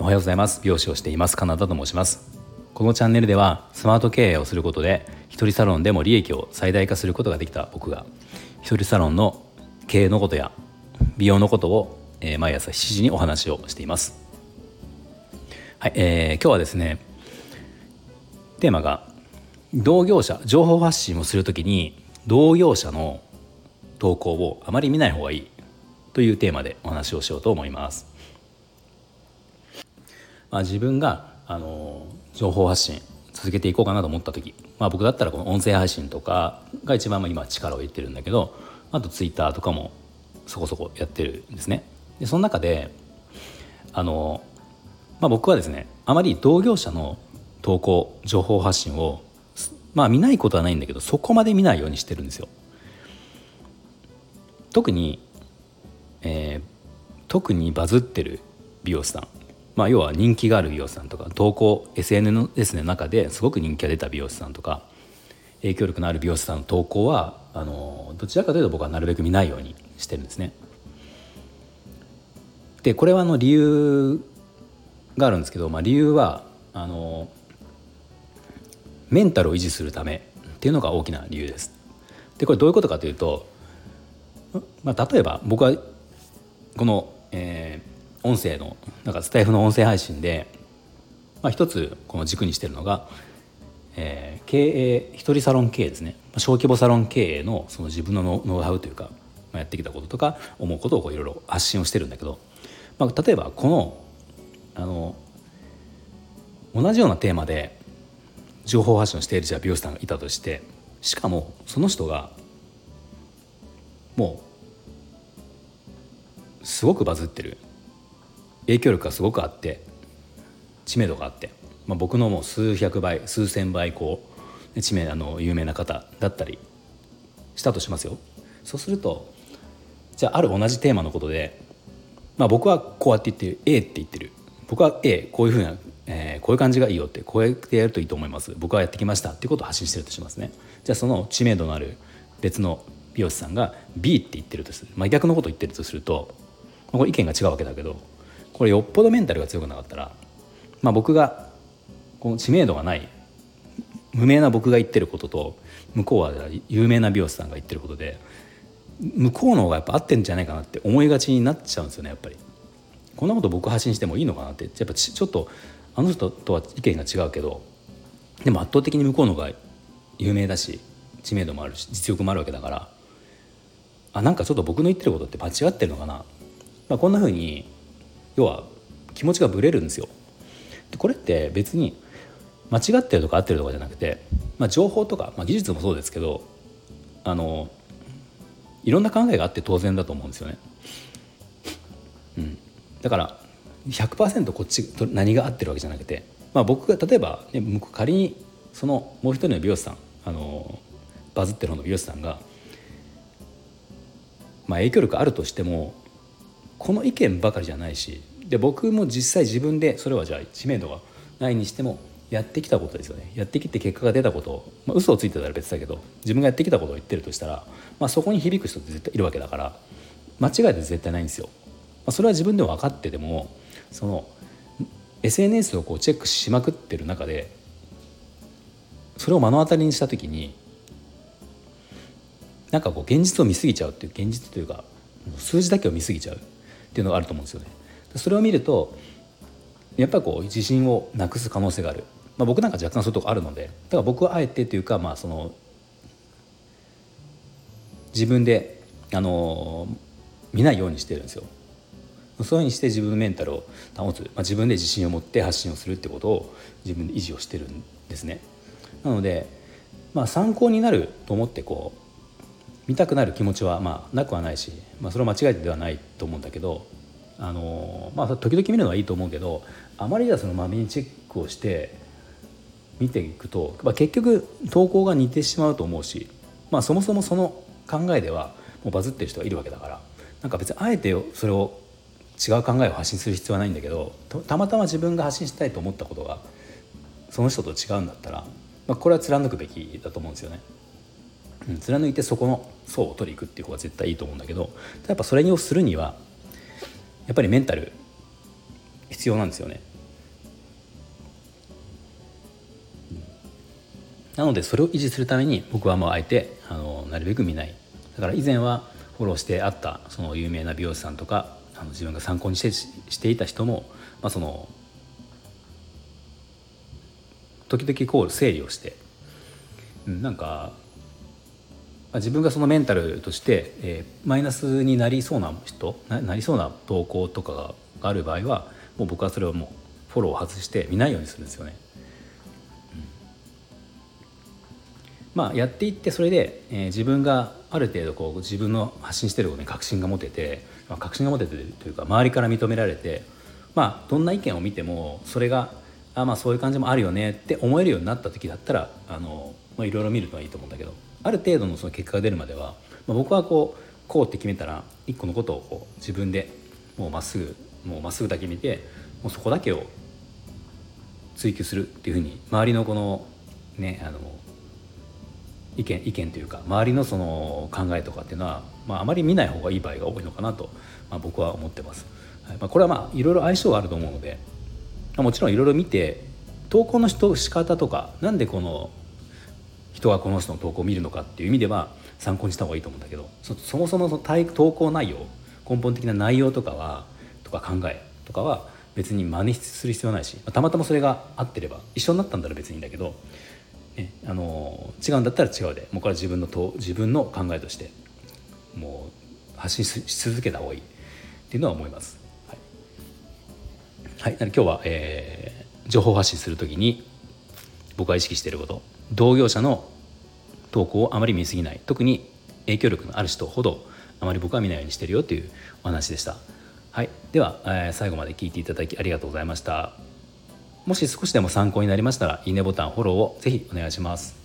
おはようございます。美容師をしています。カナダと申します。このチャンネルではスマート経営をすることで一人サロンでも利益を最大化することができた僕が一人サロンの経営のことや美容のことを、えー、毎朝7時にお話をしています。はい、えー、今日はですねテーマが同業者情報発信をするときに同業者の投稿をあまり見ない方がいいというテーマでお話をしようと思います。まあ、自分があの情報発信続けていこうかなと思った時、まあ、僕だったらこの音声配信とかが一番今力を入れてるんだけどあとツイッターとかもそこそこやってるんですね。でその中であの、まあ、僕はですねあまり同業者の投稿情報発信をまあ見ないことはないんだけどそこまで見ないようにしてるんですよ。特に、えー、特にバズってる美容師さん、まあ、要は人気がある美容師さんとか投稿 SNS の中ですごく人気が出た美容師さんとか影響力のある美容師さんの投稿はあのどちらかというと僕はなるべく見ないようにしてるんですね。でこれはあの理由があるんですけど、まあ、理由はあのメンタルを維持するためっていうのが大きな理由です。でこれどういうことかというと、まあ、例えば僕はこの、えー、音声のなんかスタイフの音声配信で、まあ、一つこの軸にしてるのが、えー、経営一人サロン経営ですね。小規模サロン経営のその自分のノウハウというか、まあ、やってきたこととか思うことをいろいろ発信をしてるんだけど、まあ、例えばこのあの同じようなテーマで情報発信をしているじゃ美容師さんがいたとしてしかもその人がもうすごくバズってる。影響力がすごくあって知名度があって、まあ、僕のもう数百倍数千倍こう知名あの有名な方だったりしたとしますよ。そうするとじゃあある同じテーマのことで、まあ、僕はこうやって言ってる。A って言ってる。僕は A こういうふうなえー、こういう感じがいいよってこうやってやるといいと思います。僕はやってきましたっていうことを発信してるとしますね。じゃあその知名度のある別の美容師さんが B って言ってるとする、まあ、逆のことを言ってるとするとこれ意見が違うわけだけどこれよっぽどメンタルが強くなかったら、まあ、僕がこの知名度がない無名な僕が言ってることと向こうは有名な美容師さんが言ってることで向こうの方がやっぱ合ってんじゃないかなって思いがちになっちゃうんですよねやっぱり。こんなこと僕発信してもいいのかなってやっぱちょっとあの人とは意見が違うけどでも圧倒的に向こうの方が有名だし知名度もあるし実力もあるわけだからあなんかちょっと僕の言ってることって間違ってるのかな、まあ、こんな風に要は気持ちがぶれるんですよ。でこれって別に間違ってるとか合ってるとかじゃなくて、まあ、情報とか、まあ、技術もそうですけどあのいろんな考えがあって当然だと思うんですよね。うん、だから100%こっちと何が合ってるわけじゃなくて、まあ、僕が例えば、ね、仮にそのもう一人の美容師さんあのバズってる方の美容師さんが、まあ、影響力あるとしてもこの意見ばかりじゃないしで僕も実際自分でそれはじゃあ知名度がないにしてもやってきたことですよねやってきて結果が出たことを、まあ、嘘をついてたら別だけど自分がやってきたことを言ってるとしたら、まあ、そこに響く人って絶対いるわけだから間違いって絶対ないんですよ。まあ、それは自分でも分かっててもその SNS をこうチェックしまくってる中でそれを目の当たりにした時になんかこう現実を見過ぎちゃうっていう現実というか数字だけを見過ぎちゃうっていうのがあると思うんですよね。それを見るとやっぱりこう自信をなくす可能性がある、まあ、僕なんか若干そういうとこあるのでだから僕はあえてというかまあその自分であの見ないようにしてるんですよ。そういうふうにして自分のメンタルを保つ、まあ、自分で自信を持って発信をするってことを自分で維持をしてるんですね。なので、まあ、参考になると思ってこう見たくなる気持ちはまあなくはないし、まあ、それは間違いではないと思うんだけどあの、まあ、時々見るのはいいと思うけどあまりじゃそのまめにチェックをして見ていくと、まあ、結局投稿が似てしまうと思うし、まあ、そもそもその考えではもうバズってる人がいるわけだからなんか別にあえてそれを違う考えを発信する必要はないんだけどたまたま自分が発信したいと思ったことがその人と違うんだったら、まあ、これは貫くべきだと思うんですよね。貫いてそこの層を取りいくっていう方が絶対いいと思うんだけどやっぱそれをするにはやっぱりメンタル必要なんですよね。なのでそれを維持するために僕はもうあえてあのなるべく見ないだから以前はフォローしてあったその有名な美容師さんとかあの自分が参考にしてしていた人も、まあ、その時々こう整理をして、うん、なんか自分がそのメンタルとして、えー、マイナスになりそうな人なりそうな投稿とかがある場合はもう僕はそれをもうフォロー外して見ないようにするんですよね。うん、まあやっていってそれで、えー、自分がある程度こう自分の発信してることに確信が持てて、まあ、確信が持ててというか周りから認められてまあどんな意見を見てもそれがあまあそういう感じもあるよねって思えるようになった時だったらあの、まあ、いろいろ見るのはいいと思うんだけどある程度のその結果が出るまでは、まあ、僕はこうこうって決めたら一個のことをこう自分でもうまっすぐもうまっすぐだけ見てもうそこだけを追求するっていうふうに周りのこのねあの意見意見というか周りのその考えとかっていうのは、まあ、あまり見ない方がいい場合が多いのかなと、まあ、僕は思ってます。はいまあ、これはまあいろいろ相性があると思うので、まあ、もちろんいろいろ見て投稿の人仕方とかなんでこの人がこの人の投稿を見るのかっていう意味では参考にした方がいいと思うんだけどそもそもその投稿内容根本的な内容とかはとか考えとかは別に真似する必要ないしたまたまそれが合ってれば一緒になったんだら別にいいんだけど、ね、あの違うんだったら違うでもうこれは自分のと自分の考えとしてもう発信し続けた方がいい。っていうのは思います。はい、はい、今日は、えー、情報発信する時に僕が意識していること。同業者の投稿をあまり見すぎない特に影響力のある人ほどあまり僕は見ないようにしてるよというお話でした。はい、では、えー、最後まで聞いていただきありがとうございました。もし少しでも参考になりましたらいいねボタンフォローをぜひお願いします。